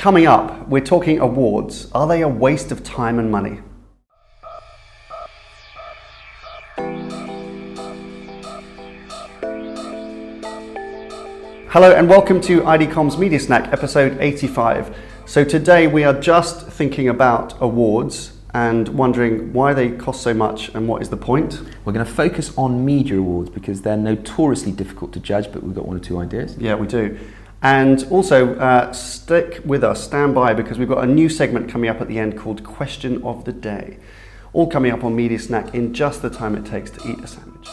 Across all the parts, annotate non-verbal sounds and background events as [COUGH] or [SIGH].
Coming up, we're talking awards. Are they a waste of time and money? Hello and welcome to IDCOM's Media Snack, episode 85. So today we are just thinking about awards and wondering why they cost so much and what is the point. We're going to focus on media awards because they're notoriously difficult to judge, but we've got one or two ideas. Yeah, we do. And also, uh, stick with us, stand by, because we've got a new segment coming up at the end called Question of the Day. All coming up on Media Snack in just the time it takes to eat a sandwich.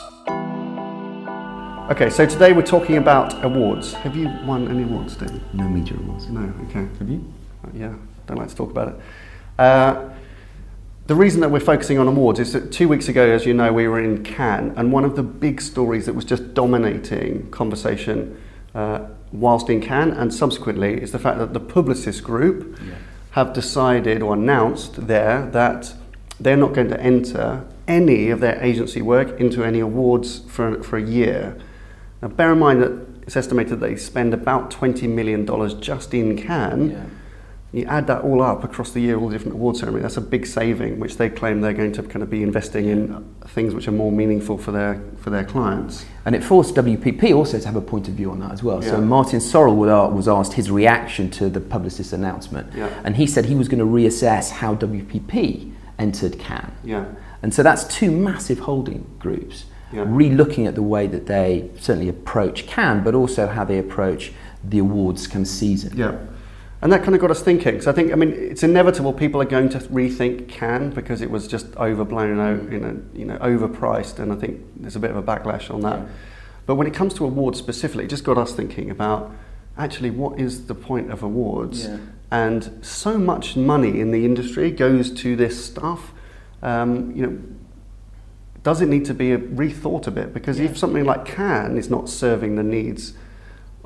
Okay, so today we're talking about awards. Have you won any awards, David? No media awards. No, okay. Have you? Uh, Yeah, don't like to talk about it. Uh, the reason that we're focusing on awards is that two weeks ago, as you know, we were in Cannes, and one of the big stories that was just dominating conversation uh, whilst in Cannes and subsequently is the fact that the Publicis Groupe Yeah. have decided or announced there that they're not going to enter any of their agency work into any awards for, for a year. Now, bear in mind that it's estimated they spend about $20 million just in Cannes. Yeah. You add that all up across the year, all the different award ceremonies, that's a big saving, which they claim they're going to kind of be investing in things which are more meaningful for their, for their clients. And it forced WPP also to have a point of view on that as well. So Martin Sorrell was asked his reaction to the Publicis announcement. Yeah. And he said he was going to reassess how WPP entered Cannes. Yeah, And so that's two massive holding groups Yeah. re-looking at the way that they certainly approach Cannes, but also how they approach the awards of season. yeah. And that kind of got us thinking. So I think, I mean, it's inevitable people are going to rethink Cannes because it was just overblown, out, you know, you know, overpriced, and I think there's a bit of a backlash on that. Yeah. But when it comes to awards specifically, it just got us thinking about actually what is the point of awards? Yeah. And so much money in the industry goes to this stuff. Um, you know, does it need to be rethought a bit? Because Yeah. if something like Cannes is not serving the needs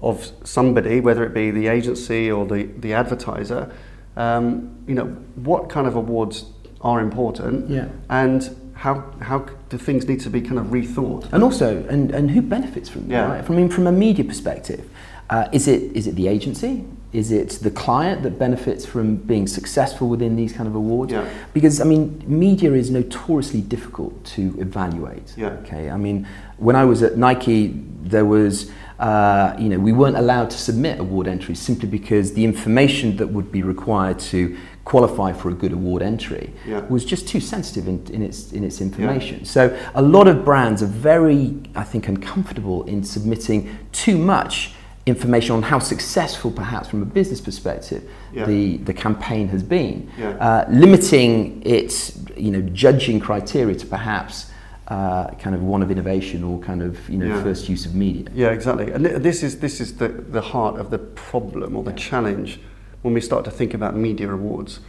of somebody, whether it be the agency or the, the advertiser, um, you know, what kind of awards are important Yeah. and how, how do things need to be kind of rethought? And also, and, and who benefits from that? Yeah. Right? From, I mean, from a media perspective, uh, is, it, is it the agency? Is it the client that benefits from being successful within these kind of awards? Yeah. Because, I mean, media is notoriously difficult to evaluate. Yeah. Okay. I mean, when I was at Nike, there was, uh, you know, we weren't allowed to submit award entries simply because the information that would be required to qualify for a good award entry Yeah. was just too sensitive in, in, its, in its information. So a lot of brands are very, I think, uncomfortable in submitting too much information on how successful, perhaps from a business perspective, Yeah. the, the campaign has been, Yeah. uh, limiting its, you know, judging criteria to perhaps uh, kind of one of innovation or kind of, you know, Yeah. first use of media. Yeah, exactly. And this is, this is the, the heart of the problem or the challenge when we start to think about media awards.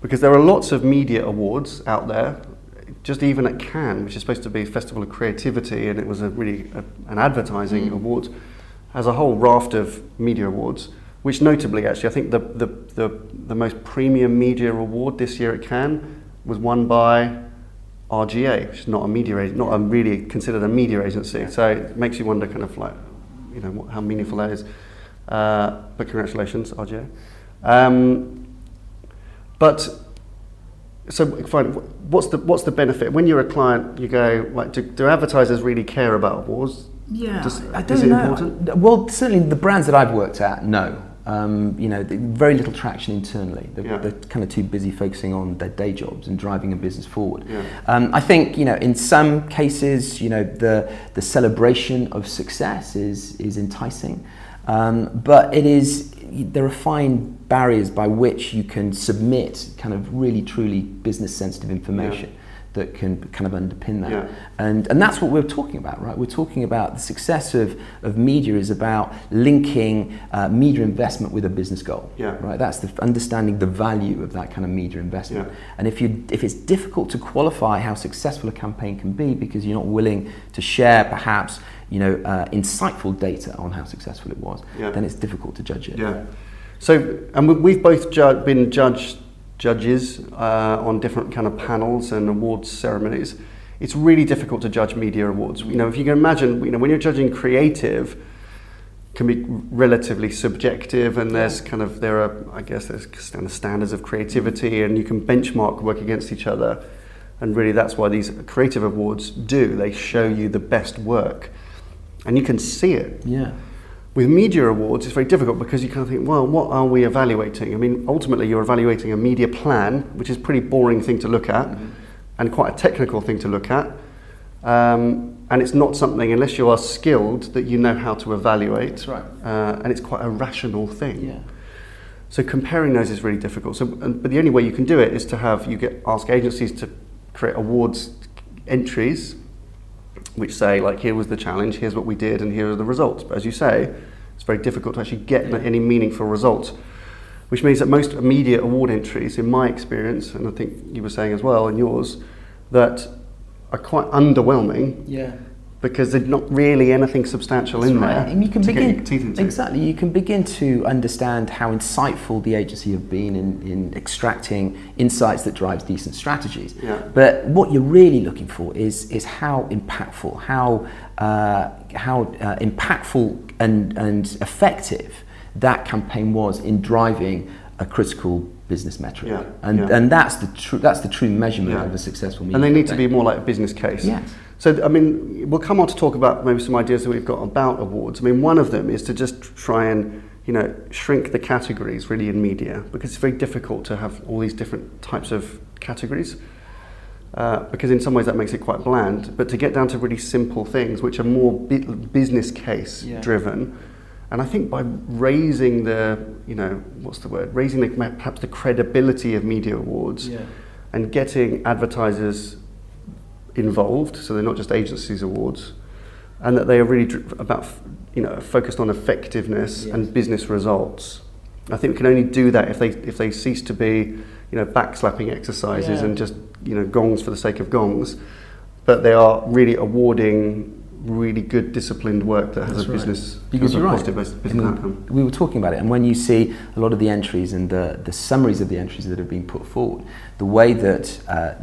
Because there are lots of media awards out there, just even at Cannes, which is supposed to be a festival of creativity, and it was a really a, an advertising award, has a whole raft of media awards. Which notably, actually, I think the, the, the, the most premium media award this year at Cannes was won by RGA, which is not a media ag- not a really considered a media agency. So it makes you wonder, kind of like, you know, what, how meaningful that is. Uh, but congratulations, RGA. Um, but so fine. What's the what's the benefit when you're a client? You go, like, do, do advertisers really care about awards? Yeah, Does- I don't it know. important? Well, certainly the brands that I've worked at, no. Um, you know, very little traction internally. They're, Yeah. they're kind of too busy focusing on their day jobs and driving a business forward. Yeah. Um, I think you know, in some cases, you know, the the celebration of success is is enticing, um, but it is there are fine barriers by which you can submit kind of really truly business sensitive information. That can kind of underpin that, Yeah. and and that's what we're talking about, right? We're talking about the success of, of media is about linking uh, media investment with a business goal, Yeah. right? That's the understanding the value of that kind of media investment. Yeah. And if you if it's difficult to qualify how successful a campaign can be because you're not willing to share perhaps you know uh, insightful data on how successful it was, Yeah. then it's difficult to judge it. Yeah. So, and we- we've both ju- been judged judges uh, on different kind of panels and awards ceremonies. It's really difficult to judge media awards. You know, if you can imagine, you know, when you're judging creative, can be relatively subjective, and there's kind of there are I guess there's kind of standards of creativity, and you can benchmark work against each other, and really that's why these creative awards do. They show you the best work, and you can see it. Yeah. With media awards, it's very difficult because you kind of think, well, what are we evaluating? I mean, ultimately, you're evaluating a media plan, which is a pretty boring thing to look at, mm-hmm. and quite a technical thing to look at. Um, and it's not something, unless you are skilled, that you know how to evaluate. That's right. Uh, and it's quite a rational thing. Yeah. So comparing those is really difficult. So, but the only way you can do it is to have you get ask agencies to create awards entries, which say like, here was the challenge, here's what we did, and here are the results. But as you say, it's very difficult to actually get any meaningful results. Which means that most immediate award entries, in my experience, and I think you were saying as well in yours, that are quite underwhelming. Yeah. Because there's not really anything substantial That's in right. there. And you can begin exactly. You can begin to understand how insightful the agency have been in, in extracting insights that drives decent strategies. Yeah. But what you're really looking for is is how impactful, how uh, how uh, impactful and and effective that campaign was in driving a critical business metric. Yeah, and yeah. and that's the true that's the true measurement Yeah. of a successful media. And they need to be more like a business case. Yes. So, I mean, we'll come on to talk about maybe some ideas that we've got about awards. I mean, one of them is to just try and, you know, shrink the categories really in media because it's very difficult to have all these different types of categories. Uh, because in some ways that makes it quite bland, but to get down to really simple things which are more bi- business case Yeah. driven, and I think by raising the, you know, what's the word, raising the, perhaps the credibility of media awards, Yeah. and getting advertisers involved, so they're not just agencies awards, and that they are really about you know focused on effectiveness Yes. and business results. I think we can only do that if they if they cease to be you know backslapping exercises Yeah. and just you know gongs for the sake of gongs, but they are really awarding really good disciplined work that has That's a right. business Because you're right. business outcome. We were talking about it, and when you see a lot of the entries and the, the summaries of the entries that have been put forward, the way that uh,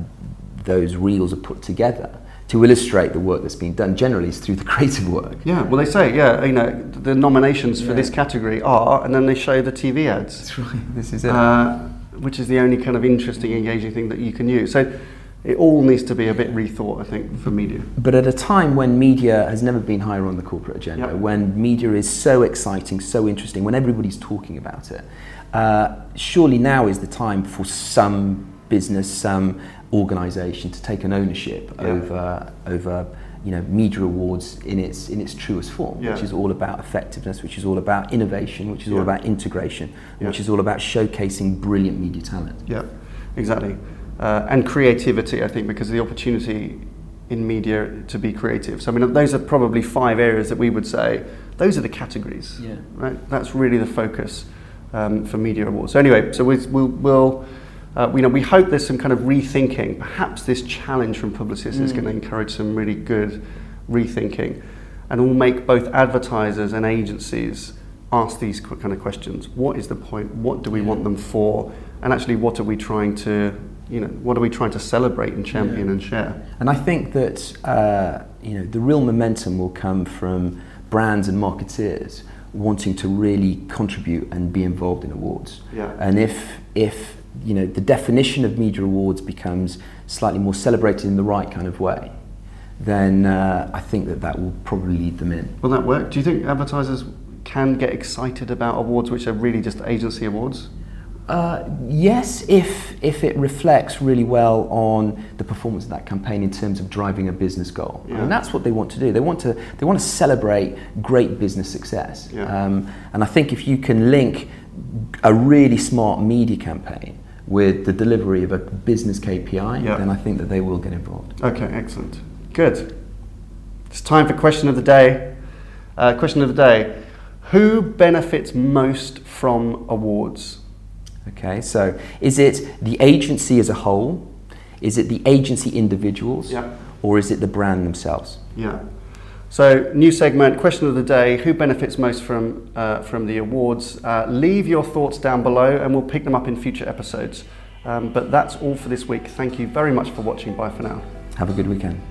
those reels are put together to illustrate the work that's been done generally is through the [LAUGHS] creative work. Yeah, well, they say, yeah, you know, the nominations for Yeah. this category are, and then they show the TV ads. That's right. This is it. uh, which is the only kind of interesting, engaging thing that you can use. So it all needs to be a bit rethought, I think, for media. But at a time when media has never been higher on the corporate agenda, Yep. when media is so exciting, so interesting, when everybody's talking about it, uh, surely now is the time for some business, some organisation to take an ownership Yeah. over over you know media awards in its in its truest form, Yeah. which is all about effectiveness, which is all about innovation, which is all about integration, Yeah. which is all about showcasing brilliant media talent. Yeah, exactly. Uh, and creativity, I think, because of the opportunity in media to be creative. So, I mean, those are probably five areas that we would say those are the categories. Yeah. Right? That's really the focus um, for media awards. So, anyway, so we, we'll, we'll uh, you know, we hope there's some kind of rethinking. Perhaps this challenge from Publicis is Mm. going to encourage some really good rethinking, and will make both advertisers and agencies ask these kind of questions. What is the point? What do we Yeah. want them for? And actually, what are we trying to, you know, what are we trying to celebrate and champion Yeah. and share? And I think that uh, you know the real momentum will come from brands and marketeers wanting to really contribute and be involved in awards. Yeah. And if if you know the definition of media awards becomes slightly more celebrated in the right kind of way, then uh, I think that that will probably lead them in. Will that work? Do you think advertisers can get excited about awards which are really just agency awards? Uh, yes, if if it reflects really well on the performance of that campaign in terms of driving a business goal, Yeah. and that's what they want to do. They want to they want to celebrate great business success. Yeah. Um, and I think if you can link a really smart media campaign with the delivery of a business KPI, Yeah. then I think that they will get involved. Okay, excellent. Good. It's time for question of the day. Uh, question of the day Who benefits most from awards? Okay, so is it the agency as a whole? Is it the agency individuals? Yeah. Or is it the brand themselves? Yeah. So, new segment, question of the day who benefits most from, uh, from the awards? Uh, leave your thoughts down below and we'll pick them up in future episodes. Um, but that's all for this week. Thank you very much for watching. Bye for now. Have a good weekend.